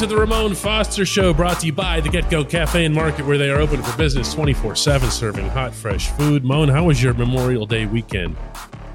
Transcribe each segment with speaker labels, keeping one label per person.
Speaker 1: to the Ramon Foster Show, brought to you by the Get Go Cafe and Market, where they are open for business 24 7, serving hot, fresh food. Moan, how was your Memorial Day weekend?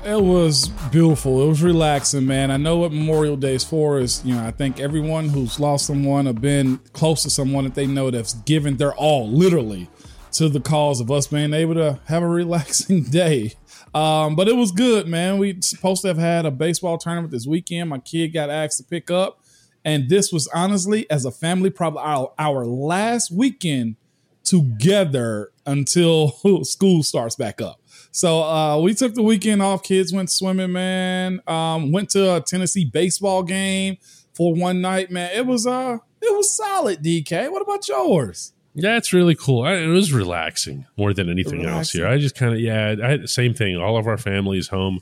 Speaker 2: It was beautiful. It was relaxing, man. I know what Memorial Day is for. Is you know, I think everyone who's lost someone or been close to someone that they know that's given their all, literally, to the cause of us being able to have a relaxing day. Um, but it was good, man. We supposed to have had a baseball tournament this weekend. My kid got asked to pick up, and this was honestly, as a family, probably our, our last weekend together until school starts back up. So uh, we took the weekend off. Kids went swimming, man. Um, went to a Tennessee baseball game for one night, man. It was uh, it was solid. DK, what about yours?
Speaker 1: Yeah, it's really cool. I, it was relaxing more than anything relaxing. else here. I just kind of yeah, I had the same thing. All of our families home.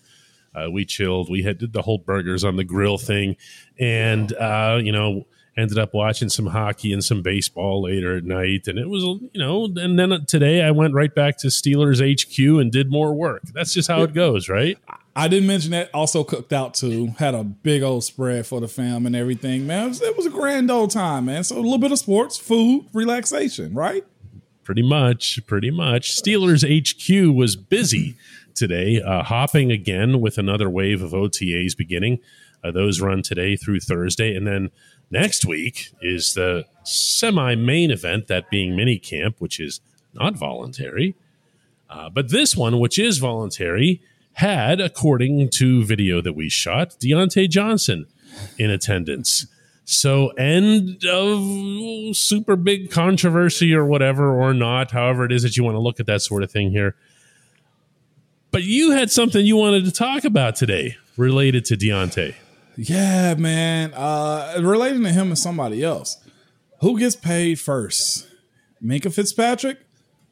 Speaker 1: Uh, we chilled. We had the whole burgers on the grill thing, and uh, you know ended up watching some hockey and some baseball later at night. And it was you know and then today i went right back to steelers hq and did more work. That's just how it goes right?
Speaker 2: I didn't mention that. Also cooked out too. Had a big old spread for the fam and everything man. It was, it was a grand old time man. So a little bit of sports food relaxation right?
Speaker 1: Pretty much pretty much. Steelers hq was busy today uh, hopping again with another wave of otas beginning uh, those run today through thursday and then Next week is the semi main event, that being mini camp, which is not voluntary. Uh, but this one, which is voluntary, had, according to video that we shot, Diontae Johnson in attendance. So, end of super big controversy or whatever, or not, however it is that you want to look at that sort of thing here. But you had something you wanted to talk about today related to Diontae.
Speaker 2: Yeah, man. Uh, relating to him and somebody else, who gets paid first, Minkah Fitzpatrick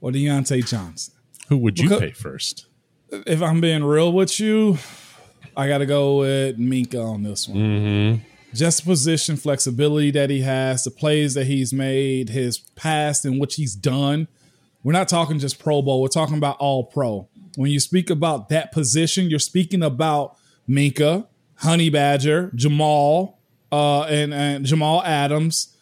Speaker 2: or Diontae Johnson?
Speaker 1: Who would you because pay first?
Speaker 2: If I'm being real with you, I got to go with Minkah on this one.
Speaker 1: Mm-hmm.
Speaker 2: Just position flexibility that he has, the plays that he's made, his past and what he's done. We're not talking just Pro Bowl. We're talking about all pro. When you speak about that position, you're speaking about Minkah, Honey Badger, Jamal, uh, and, and Jamal Adams.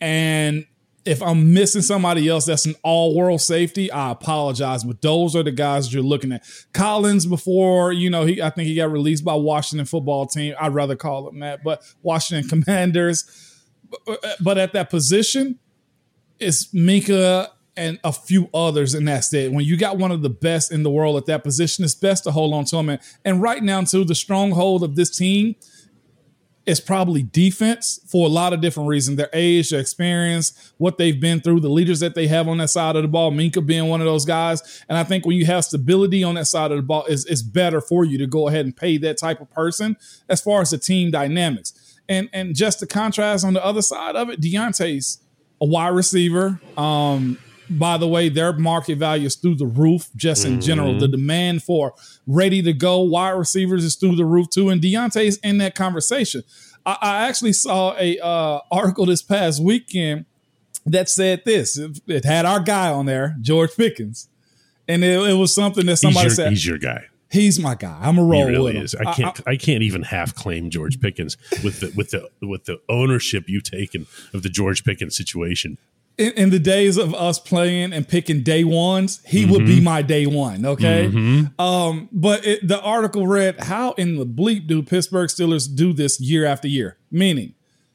Speaker 2: And if I'm missing somebody else that's an all world safety, I apologize. But those are the guys you're looking at. Collins, before, you know, he I think he got released by Washington football team. I'd rather call him that, but Washington Commanders. But at that position, it's Minkah and a few others, and that's it. When you got one of the best in the world at that position, it's best to hold on to him. And, and right now, too, the stronghold of this team is probably defense for a lot of different reasons. Their age, their experience, what they've been through, the leaders that they have on that side of the ball, Minkah being one of those guys. And I think when you have stability on that side of the ball, it's, it's better for you to go ahead and pay that type of person as far as the team dynamics. And and just the contrast on the other side of it, Diontae's a wide receiver. Um, by the way, their market value is through the roof, just in mm-hmm. general. The demand for ready to go wide receivers is through the roof too. And Diontae is in that conversation. I, I actually saw a uh, article this past weekend that said this. It, it, had our guy on there, George Pickens. And it, it was something that somebody
Speaker 1: he's
Speaker 2: your, said.
Speaker 1: He's your guy.
Speaker 2: He's my guy. I'm a roll
Speaker 1: he really
Speaker 2: with him.
Speaker 1: Is. I can't. I, I, I, can't even half claim George Pickens with the with the with the ownership you've taken of the George Pickens situation
Speaker 2: in, in, the days of us playing and picking day ones, he mm-hmm. would be mm-hmm. my day one. Okay.
Speaker 1: Mm-hmm.
Speaker 2: Um, but it, the article read, How in the bleep do Pittsburgh Steelers do this year after year? Meaning,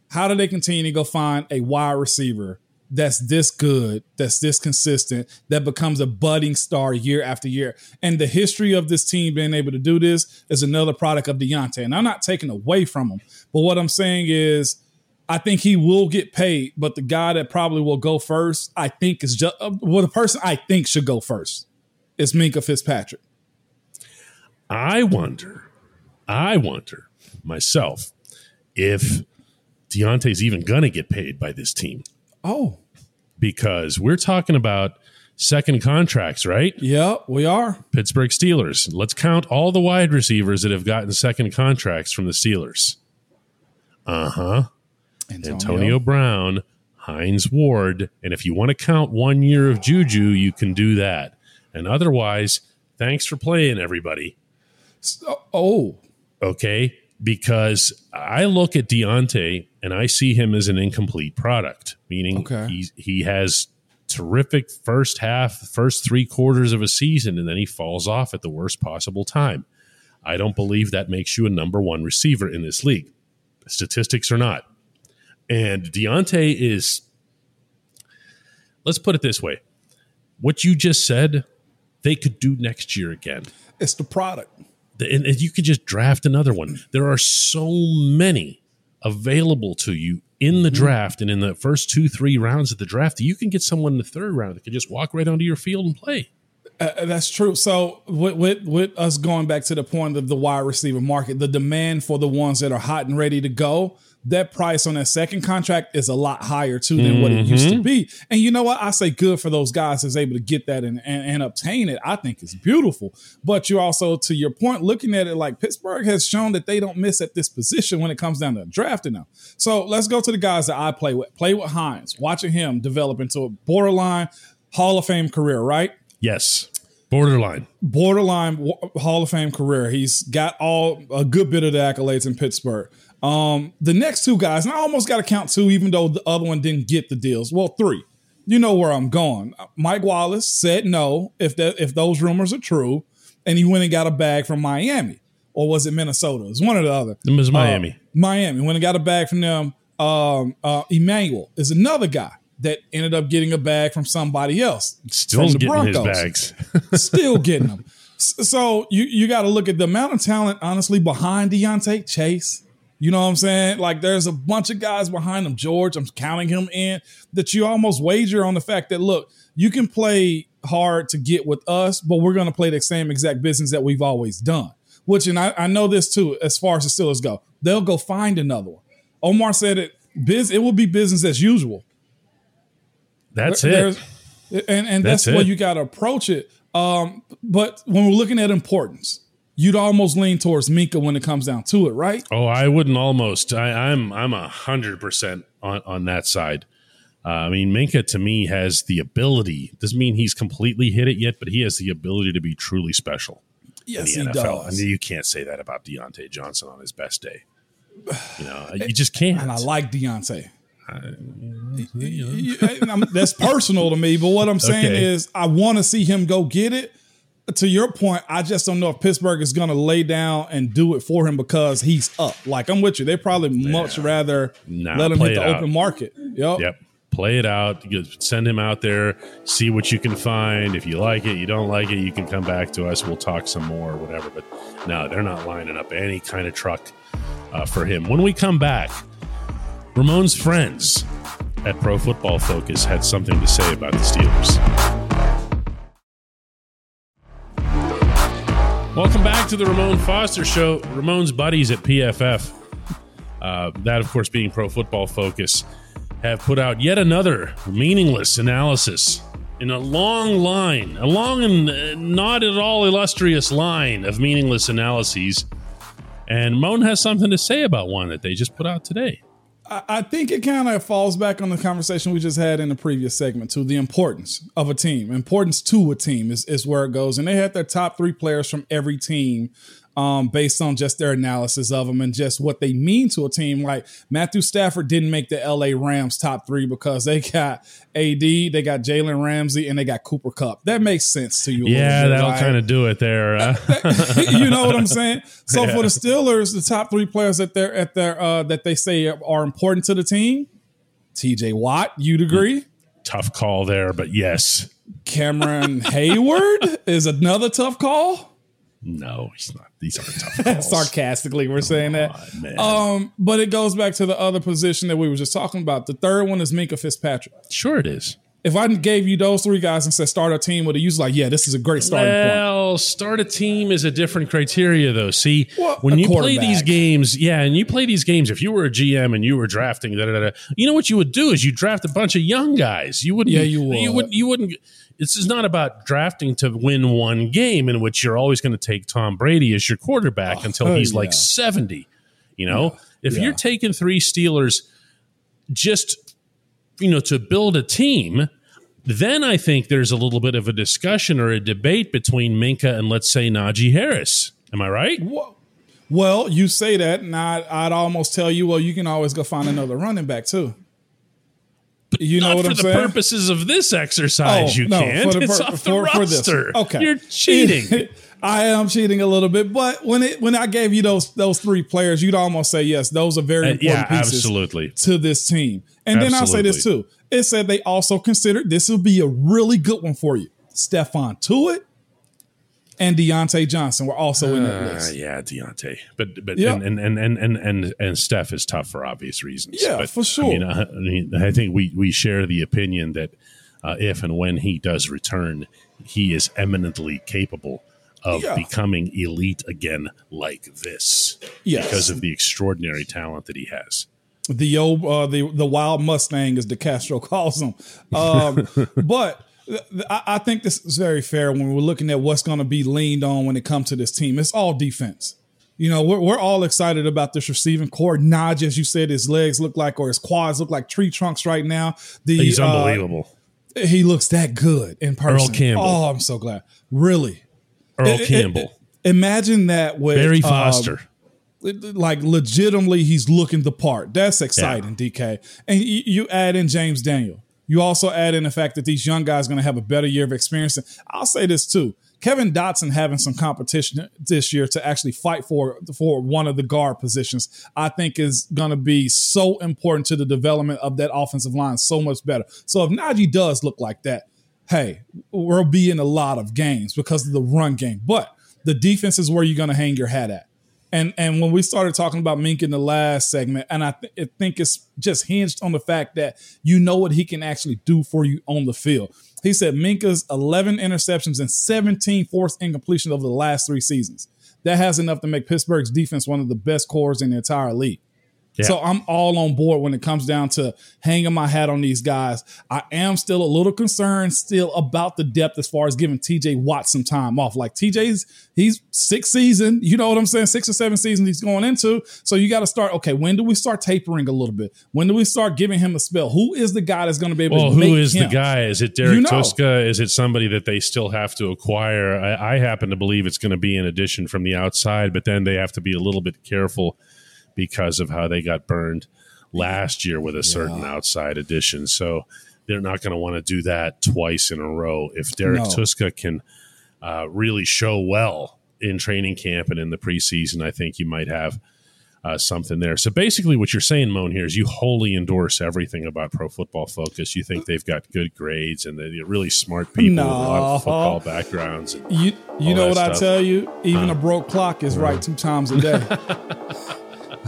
Speaker 2: how do they continue to go find a wide receiver that's this good, that's this consistent, that becomes a budding star year after year? And the history of this team being able to do this is another product of Diontae. And I'm not taking away from him, but what I'm saying is, I think he will get paid, but the guy that probably will go first, I think is just uh, well, the person I think should go first is Minkah Fitzpatrick.
Speaker 1: I wonder, I wonder myself if Diontae's even gonna get paid by this team.
Speaker 2: Oh,
Speaker 1: because we're talking about second contracts, right?
Speaker 2: Yeah, we are.
Speaker 1: Pittsburgh Steelers. Let's count all the wide receivers that have gotten second contracts from the Steelers. Uh huh. Antonio. Antonio Brown, Hines Ward, and if you want to count one year of Juju, you can do that. And otherwise, thanks for playing, everybody.
Speaker 2: So, oh, oh,
Speaker 1: okay. because I look at Diontae and I see him as an incomplete product, meaning
Speaker 2: Okay.
Speaker 1: he he has terrific first half, first three quarters of a season, and then he falls off at the worst possible time. I don't believe that makes you a number one receiver in this league. Statistics are not. And Diontae is, let's put it this way what you just said, they could do next year again.
Speaker 2: It's the product.
Speaker 1: And, and you could just draft another one. There are so many available to you in the draft and in the first two, three rounds of the draft that you can get someone in the third round that could just walk right onto your field and play.
Speaker 2: Uh, that's true. So with, with with us going back to the point of the wide receiver market, the demand for the ones that are hot and ready to go, that price on that second contract is a lot higher too than what it used to mm-hmm. be. And you know what? I say good for those guys that's able to get that and, and, and obtain it. I think it's beautiful. But you also, to your point, looking at it like Pittsburgh has shown that they don't miss at this position when it comes down to drafting them. So let's go to the guys that I play with. Play with Hines, watching him develop into a borderline Hall of Fame career, right?
Speaker 1: Yes. Borderline.
Speaker 2: borderline Hall of Fame career. He's got all a good bit of the accolades in Pittsburgh. Um, the next two guys, and I almost got to count two, even though the other one didn't get the deals. Well, three. You know where I'm going. Mike Wallace said no if that if those rumors are true, and he went and got a bag from Miami, or was it Minnesota? It was one or the other.
Speaker 1: It was Miami.
Speaker 2: Uh, Miami went and got a bag from them. Um, uh, Emmanuel is another guy that ended up getting a bag from somebody else.
Speaker 1: Still getting his bags.
Speaker 2: still getting them. So you you got to look at the amount of talent, honestly, behind Diontae Chase. You know what I'm saying? Like there's a bunch of guys behind him. George, I'm counting him in. That you almost wager on the fact that look, you can play hard to get with us, but we're going to play the same exact business that we've always done. Which, and I, I know this too, as far as the Steelers go, they'll go find another one. Omar said it. Biz, it will be business as usual.
Speaker 1: That's
Speaker 2: There's-
Speaker 1: it.
Speaker 2: and and
Speaker 1: That's
Speaker 2: that's, the way you got to approach it. Um, but when we're looking at importance, you'd almost lean towards Minkah when it comes down to it, right?
Speaker 1: Oh, I wouldn't almost. I, I'm I'm a hundred percent on on that side. Uh, I mean, Minkah to me has the ability. Doesn't mean he's completely hit it yet, but he has the ability to be truly special
Speaker 2: Yes,
Speaker 1: in
Speaker 2: he
Speaker 1: the NFL.
Speaker 2: does.
Speaker 1: And you can't say that about Diontae Johnson on his best day. You know, you just can't.
Speaker 2: and I like Diontae. And I'm- that's personal to me, but what I'm saying
Speaker 1: Okay.
Speaker 2: is I want to see him go get it. To your point, I just don't know if Pittsburgh is going to lay down and do it for him because he's up. Like I'm with you, they probably much rather
Speaker 1: Nah,
Speaker 2: let him hit the
Speaker 1: out.
Speaker 2: open market. Yep.
Speaker 1: Yep. Play it out. Send him out there. See what you can find. If you like it, you don't like it, you can come back to us. We'll talk some more or whatever. But no, they're not lining up any kind of truck uh, for him. When we come back, Ramon's friends at Pro Football Focus had something to say about the Steelers. Welcome back to the Ramon Foster Show. Ramon's buddies at PFF, uh, that of course being Pro Football Focus, have put out yet another meaningless analysis in a long line, a long and uh, not at all illustrious line of meaningless analyses. And Moan has something to say about one that they just put out today.
Speaker 2: I think it kind of falls back on the conversation we just had in the previous segment to the importance of a team. Importance to a team is, is where it goes. And they had their top three players from every team um, based on just their analysis of them and just what they mean to a team. Like Matthew Stafford didn't make the LA Rams top three because they got AD, they got Jalen Ramsey, and they got Cooper Kupp. That makes sense to you.
Speaker 1: Yeah, that'll kind of do it there. Uh,
Speaker 2: you know what I'm saying? So for the Steelers, the top three players that they're at their uh, that they say are important to the team, T.J. Watt, you'd agree.
Speaker 1: tough call there, but yes.
Speaker 2: Cameron Heyward is another tough call.
Speaker 1: No, he's not. These are tough calls.
Speaker 2: Sarcastically, we're saying that.
Speaker 1: Oh, man.
Speaker 2: Um, but it goes back to the other position that we were just talking about. The third one is Minkah Fitzpatrick.
Speaker 1: sure, it is.
Speaker 2: If I gave you those three guys and said start a team with it, you was like, yeah, this is a great starting point.
Speaker 1: Well, start a team is a different criteria, though. See,
Speaker 2: Well,
Speaker 1: when you play these games, yeah, and you play these games, if you were a GM and you were drafting, da, da, da, you know what you would do is you draft a bunch of young guys. You wouldn't.
Speaker 2: Yeah, you
Speaker 1: You
Speaker 2: would.
Speaker 1: wouldn't. You wouldn't. This is not about drafting to win one game in which you're always going to take Tom Brady as your quarterback oh, until
Speaker 2: oh,
Speaker 1: he's
Speaker 2: yeah.
Speaker 1: like seventy. You know, if
Speaker 2: Yeah.
Speaker 1: you're taking three Steelers, just you know, to build a team, then I think there's a little bit of a discussion or a debate between Minkah and let's say Najee Harris. Am I right?
Speaker 2: Well, Well, you say that, and I'd, I'd almost tell you, well, you can always go find another running back too. You know what
Speaker 1: for
Speaker 2: I'm
Speaker 1: the
Speaker 2: saying?
Speaker 1: purposes of this exercise, oh, you
Speaker 2: no,
Speaker 1: can't.
Speaker 2: for the
Speaker 1: it's off the
Speaker 2: for- for this.
Speaker 1: roster.
Speaker 2: Okay,
Speaker 1: You're cheating.
Speaker 2: I am cheating a little bit, but when it when I gave you those those three players, you'd almost say yes, those are very
Speaker 1: Uh,
Speaker 2: important
Speaker 1: yeah,
Speaker 2: pieces
Speaker 1: absolutely.
Speaker 2: to this team. And then I'll say this too: it said they also considered this would be a really good one for you. Stephon Tuitt and Diontae Johnson were also in that
Speaker 1: Uh,
Speaker 2: list.
Speaker 1: yeah, Diontae, but but
Speaker 2: Yeah.
Speaker 1: and, and, and and and and and Steph is tough for obvious reasons.
Speaker 2: Yeah,
Speaker 1: but,
Speaker 2: for sure.
Speaker 1: I mean, I, I mean, I think we we share the opinion that uh, if and when he does return, he is eminently capable of
Speaker 2: Yeah.
Speaker 1: becoming elite again, like this,
Speaker 2: Yes.
Speaker 1: because of the extraordinary talent that he has.
Speaker 2: the old uh, the the wild Mustang, as DeCastro calls him. Um, but I, think this is very fair when we're looking at what's going to be leaned on when it comes to this team. It's all defense. You know, we're, we're all excited about this receiving corps. Naj, as you said, his legs look like, or his quads look like tree trunks right now. The,
Speaker 1: He's
Speaker 2: uh,
Speaker 1: unbelievable.
Speaker 2: he looks that good in person.
Speaker 1: Campbell.
Speaker 2: Oh, I'm so glad. Really.
Speaker 1: Earl
Speaker 2: it- it-
Speaker 1: Campbell,
Speaker 2: Imagine that with
Speaker 1: Barry
Speaker 2: um,
Speaker 1: Foster.
Speaker 2: like legitimately he's looking the part. That's exciting, DK. And you, you add in James Daniel. You also add in the fact that these young guys are going to have a better year of experience. And I'll say this too. Kevin Dotson having some competition this year to actually fight for for one of the guard positions, I think is going to be so important to the development of that offensive line so much better. So if Najee does look like that, hey, we'll be in a lot of games because of the run game. But the defense is where you're going to hang your hat at. And and when we started talking about Mink in the last segment, and I, th- I think it's just hinged on the fact that you know what he can actually do for you on the field. He said Minkah's 11 interceptions and 17 forced incompletions over the last three seasons. That has enough to make Pittsburgh's defense one of the best cores in the entire league.
Speaker 1: Yeah.
Speaker 2: So I'm all on board when it comes down to hanging my hat on these guys. I am still a little concerned still about the depth as far as giving TJ Watt some time off. Like TJ's he's six season, you know what I'm saying? Six or seven seasons he's going into. So you got to start, okay, when do we start tapering a little bit? When do we start giving him a spell? Who is the guy that's going to be able
Speaker 1: Well,
Speaker 2: to
Speaker 1: who is
Speaker 2: him?
Speaker 1: the guy? Is it Derrek
Speaker 2: You know.
Speaker 1: Tuszka? Is it somebody that they still have to acquire? I, I happen to believe it's going to be an addition from the outside, but then they have to be a little bit careful because of how they got burned last year with a certain outside addition. So they're not going to want to do that twice in a row. If Derrek
Speaker 2: No.
Speaker 1: Tuszka can uh, really show well in training camp and in the preseason, I think you might have uh, something there. So basically, what you're saying, Moan, here is you wholly endorse everything about Pro Football Focus. You think they've got good grades and they're really smart people with a lot of football backgrounds.
Speaker 2: You you know what I tell you? Even a broke clock is right two times a day.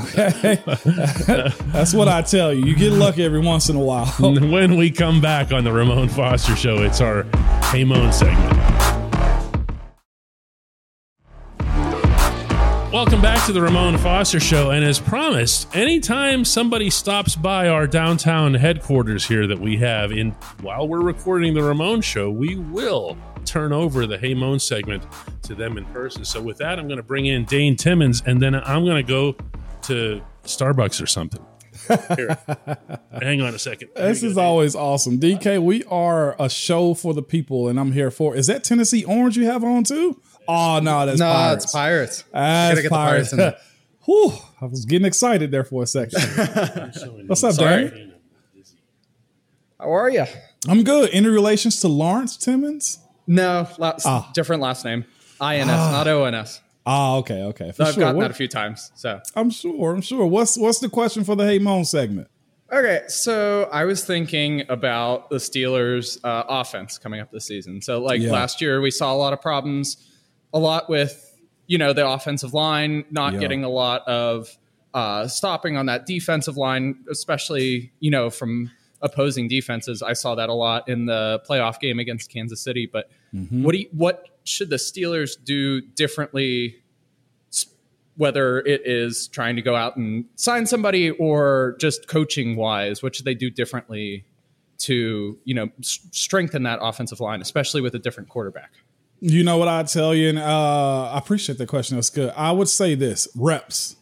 Speaker 2: that's what I tell you. You get lucky every once in a while.
Speaker 1: when we come back on the Ramon Foster Show, it's our Hey Moan segment. Welcome back to the Ramon Foster Show. And as promised, anytime somebody stops by our downtown headquarters here that we have in while we're recording the Ramon Show, we will turn over the Hey Moan segment to them in person. So with that, I'm going to bring in Dane Timmons, and then I'm going to go to Starbucks or something. Here. Hang on a second. Here
Speaker 2: This
Speaker 1: we
Speaker 2: is
Speaker 1: go,
Speaker 2: always awesome. DK, we are a show for the people, and I'm here for. Is that Tennessee Orange you have on too? Oh no, that's
Speaker 3: No,
Speaker 2: Pirates.
Speaker 3: it's Pirates.
Speaker 2: That's
Speaker 3: Gotta get the Pirates in.
Speaker 2: Whew, I was getting excited there for a second. What's up,
Speaker 3: Sorry.
Speaker 2: Darren?
Speaker 3: How are you?
Speaker 2: I'm good. Any relations to Lawrence Timmons?
Speaker 3: No, la-
Speaker 2: Ah.
Speaker 3: different last name. INS, not ONS.
Speaker 2: Ah, okay, okay. For
Speaker 3: I've
Speaker 2: sure.
Speaker 3: gotten
Speaker 2: What-
Speaker 3: that a few times. So
Speaker 2: I'm sure. I'm sure. What's what's the question for the Hey Moan segment?
Speaker 3: okay, so I was thinking about the Steelers' uh, offense coming up this season. So like
Speaker 2: Yeah.
Speaker 3: last year, we saw a lot of problems, a lot with you know the offensive line not
Speaker 2: Yeah.
Speaker 3: getting a lot of uh, stopping on that defensive line, especially you know from opposing defenses. I saw that a lot in the playoff game against Kansas City. But
Speaker 2: Mm-hmm.
Speaker 3: what do you, what should the Steelers do differently? Whether it is trying to go out and sign somebody or just coaching wise, what should they do differently to you know s- strengthen that offensive line, especially with a different quarterback?
Speaker 2: You know what I tell you, and uh, I appreciate the question. That's good. I would say this: reps.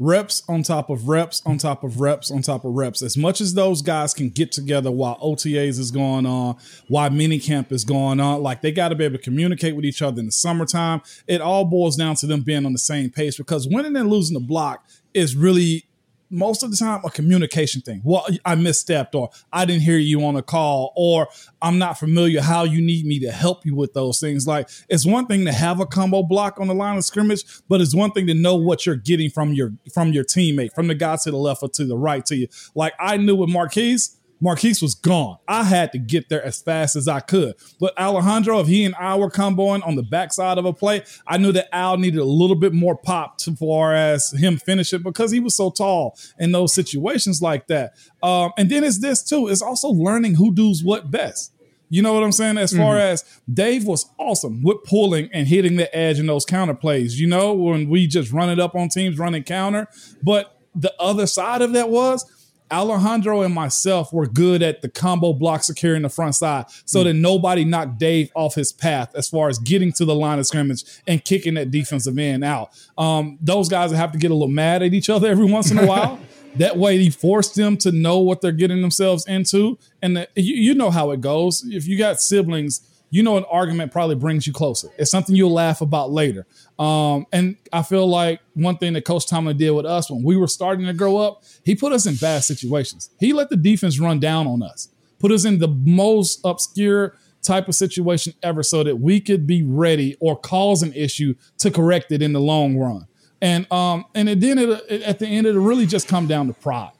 Speaker 2: Reps on top of reps on top of reps on top of reps. As much as those guys can get together while OTAs is going on, while minicamp is going on, like they got to be able to communicate with each other in the summertime. It all boils down to them being on the same pace because winning and losing the block is really most of the time a communication thing. Well, I misstepped, or I didn't hear you on a call, or I'm not familiar how you need me to help you with those things. Like it's one thing to have a combo block on the line of scrimmage, but it's one thing to know what you're getting from your from your teammate, from the guy to the left or to the right to you. Like I knew with Maurkice, Maurkice was gone. I had to get there as fast as I could. But Alejandro, if he and I were comboing on the backside of a play, I knew that Al needed a little bit more pop to far as him finish it because he was so tall in those situations like that. Um, and then it's this too. It's also learning who does what best. You know what I'm saying? As far mm-hmm. as Dave was awesome with pulling and hitting the edge in those counter plays. You know, when we just run it up on teams, running counter. But the other side of that was Alejandro and myself were good at the combo block securing the front side so mm. that nobody knocked Dave off his path as far as getting to the line of scrimmage and kicking that defensive end out. Um, those guys have to get a little mad at each other every once in a while. that way, he forced them to know what they're getting themselves into. And the, you, you know how it goes. If you got siblings, you know an argument probably brings you closer. It's something you'll laugh about later. Um, and I feel like one thing that Coach Tomlin did with us when we were starting to grow up, he put us in bad situations. He let the defense run down on us, put us in the most obscure type of situation ever so that we could be ready or cause an issue to correct it in the long run. And um, and then at the end, it'll really just come down to pride.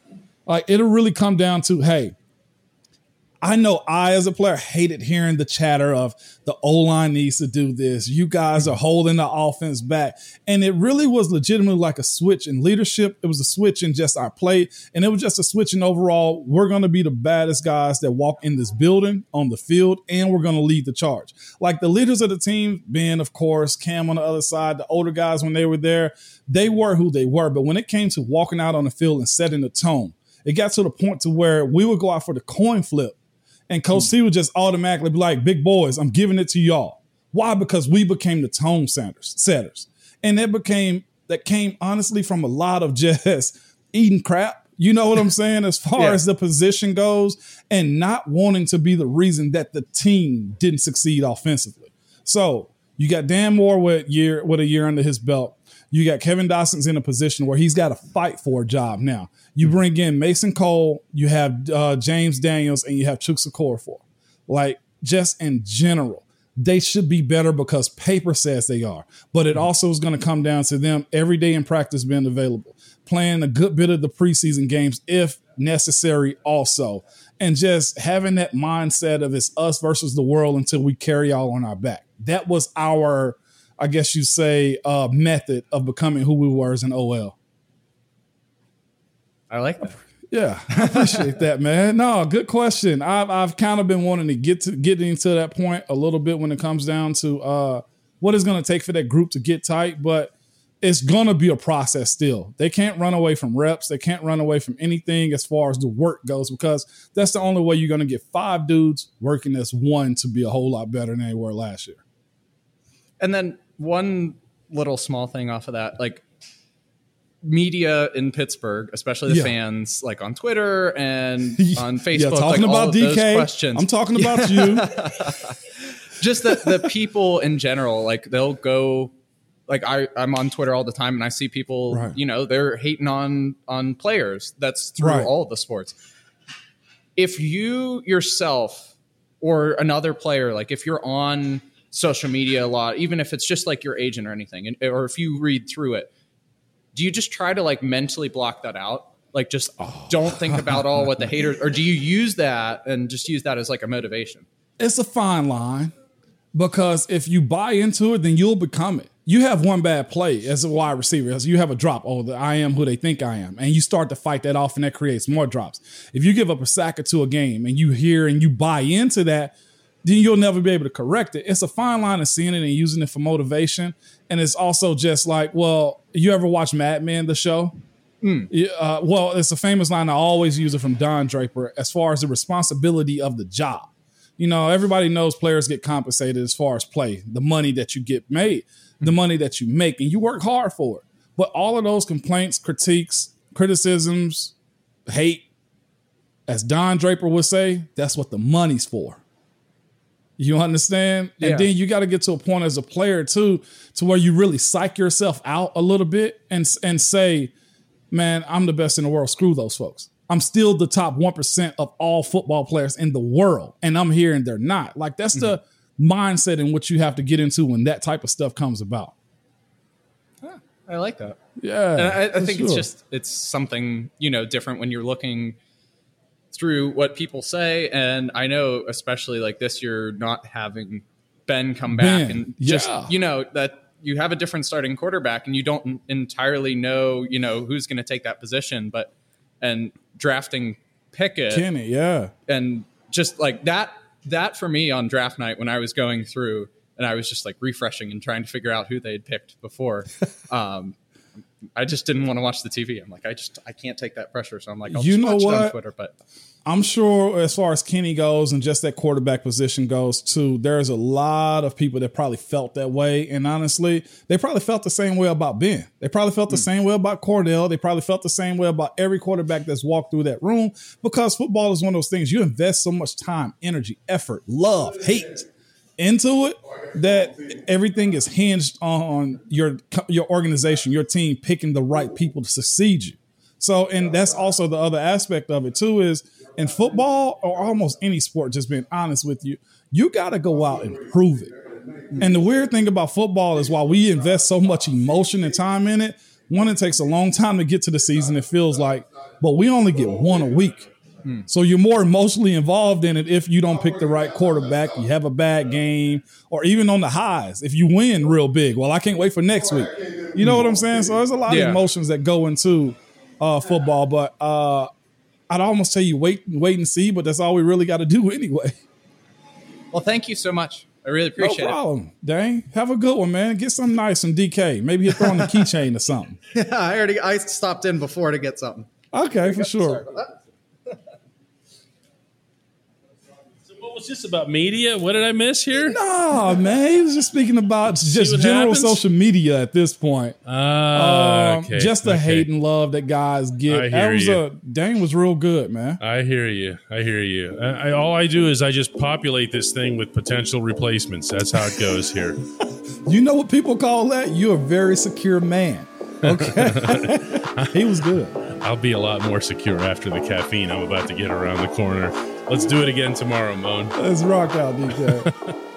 Speaker 2: Like it'll really come down to, hey, I know I, as a player, hated hearing the chatter of the O line needs to do this. You guys are holding the offense back. And it really was legitimately like a switch in leadership. It was a switch in just our play. And it was just a switch in overall. We're going to be the baddest guys that walk in this building on the field, and we're going to lead the charge. Like the leaders of the team, being, of course, Cam on the other side, the older guys when they were there, they were who they were. But when it came to walking out on the field and setting the tone, it got to the point to where we would go out for the coin flip and Coach C would just automatically be like, big boys, I'm giving it to y'all. Why? Because we became the tone setters, setters. And that became, that came honestly from a lot of just eating crap. You know what I'm saying? As far yeah. as the position goes, and not wanting to be the reason that the team didn't succeed offensively. So you got Dan Moore with year with a year under his belt. You got Kevin Dotson's in a position where he's got to fight for a job now. You bring in Mason Cole, you have uh, James Daniels, and you have Chuks Okorafor. Like just in general, they should be better because paper says they are. But it also is going to come down to them every day in practice being available, playing a good bit of the preseason games if necessary, also, and just having that mindset of it's us versus the world until we carry all on our back. That was our I guess you say, uh, method of becoming who we were as an OL.
Speaker 3: I like that.
Speaker 2: Yeah, I appreciate that, man. No, good question. I've I've kind of been wanting to get to getting to that point a little bit when it comes down to uh, what it's going to take for that group to get tight, but it's going to be a process still. They can't run away from reps. They can't run away from anything as far as the work goes because that's the only way you're going to get five dudes working as one to be a whole lot better than they were last year.
Speaker 3: And then one little small thing off of that, like media in Pittsburgh, especially the yeah. fans, like on Twitter and on Facebook, yeah,
Speaker 2: talking
Speaker 3: like
Speaker 2: about DK. Questions. I'm talking about you.
Speaker 3: Just the the people in general, like they'll go. Like I, I'm on Twitter all the time, and I see people. Right. You know, they're hating on on players. That's through right. all the sports. If you yourself or another player, like if you're on social media a lot, even if it's just like your agent or anything, and, or if you read through it, do you just try to like mentally block that out? Like just oh. don't think about all what the haters, or do you use that and just use that as like a motivation?
Speaker 2: It's a fine line because if you buy into it, then you'll become it. You have one bad play as a wide receiver, as you have a drop. Oh, the, I am who they think I am, and you start to fight that off, and that creates more drops. If you give up a sack or two a game, and you hear and you buy into that, then you'll never be able to correct it. It's a fine line of seeing it and using it for motivation. And it's also just like, well, you ever watch Mad Men, the show? Mm. Uh, well, it's a famous line I always use it from Don Draper as far as the responsibility of the job. You know, everybody knows players get compensated as far as play, the money that you get made, the money that you make, and you work hard for it. But all of those complaints, critiques, criticisms, hate, as Don Draper would say, that's what the money's for. You understand?
Speaker 3: Yeah.
Speaker 2: And then you got to get to a point as a player too, to where you really psych yourself out a little bit and and say, "Man, I'm the best in the world. Screw those folks. I'm still the top one percent of all football players in the world, and I'm here and they're not." Like that's the mm-hmm. mindset in which you have to get into when that type of stuff comes about.
Speaker 3: I like that.
Speaker 2: Yeah,
Speaker 3: And I, I think it's just it's something you know different when you're looking through what people say. And I know, especially like this year, not having Ben come back
Speaker 2: Ben,
Speaker 3: and just
Speaker 2: yeah.
Speaker 3: you know that you have a different starting quarterback, and you don't entirely know you know who's going to take that position, but and drafting Pickett
Speaker 2: Kenny. Yeah,
Speaker 3: and just like that that for me on draft night when I was going through and I was just like refreshing and trying to figure out who they had picked before. um, I just didn't want to watch the TV. I'm like, I just I can't take that pressure. So I'm like, I'll
Speaker 2: You
Speaker 3: just
Speaker 2: know
Speaker 3: watch it on
Speaker 2: what?
Speaker 3: Twitter. But
Speaker 2: I'm sure as far as Kenny goes and just that quarterback position goes too, there's a lot of people that probably felt that way. And honestly, they probably felt the same way about Ben. They probably felt the hmm. same way about Kordell. They probably felt the same way about every quarterback that's walked through that room because football is one of those things you invest so much time, energy, effort, love, hate into it that everything is hinged on your your organization, your team picking the right people to succeed you. So, and that's also the other aspect of it too is in football or almost any sport, just being honest with you, you got to go out and prove it. And the weird thing about football is while we invest so much emotion and time in it, one, it takes a long time to get to the season, it feels like, but we only get one a week. So you're more emotionally involved in it if you don't pick the right quarterback, you have a bad game, or even on the highs, if you win real big. Well, I can't wait for next week. You know what I'm saying? So there's a lot
Speaker 3: Yeah.
Speaker 2: of emotions that go into uh, football, but uh, I'd almost tell you wait, wait and see, but that's all we really got to do anyway.
Speaker 3: well, thank you so much. I really appreciate it.
Speaker 2: No problem. Dang, have a good one, man. Get something nice from DK. Maybe he'll throw on the keychain or something.
Speaker 3: Yeah, I already I stopped in before to get something.
Speaker 2: Okay, for sure.
Speaker 1: So what was this about media? What did I miss here?
Speaker 2: Nah, man. He was just speaking about just general
Speaker 1: happens?
Speaker 2: social media at this point.
Speaker 1: Ah,
Speaker 2: Um,
Speaker 1: okay,
Speaker 2: just the
Speaker 1: okay.
Speaker 2: hate and love that guys get. That was
Speaker 1: you.
Speaker 2: a Dane was real good, man.
Speaker 1: I hear you. I hear you. I, I, all I do is I just populate this thing with potential replacements. That's how it goes here.
Speaker 2: You know what people call that? You're a very secure man. Okay. he was good.
Speaker 1: I'll be a lot more secure after the caffeine I'm about to get around the corner. Let's do it again tomorrow, Moan.
Speaker 2: Let's rock out, DK.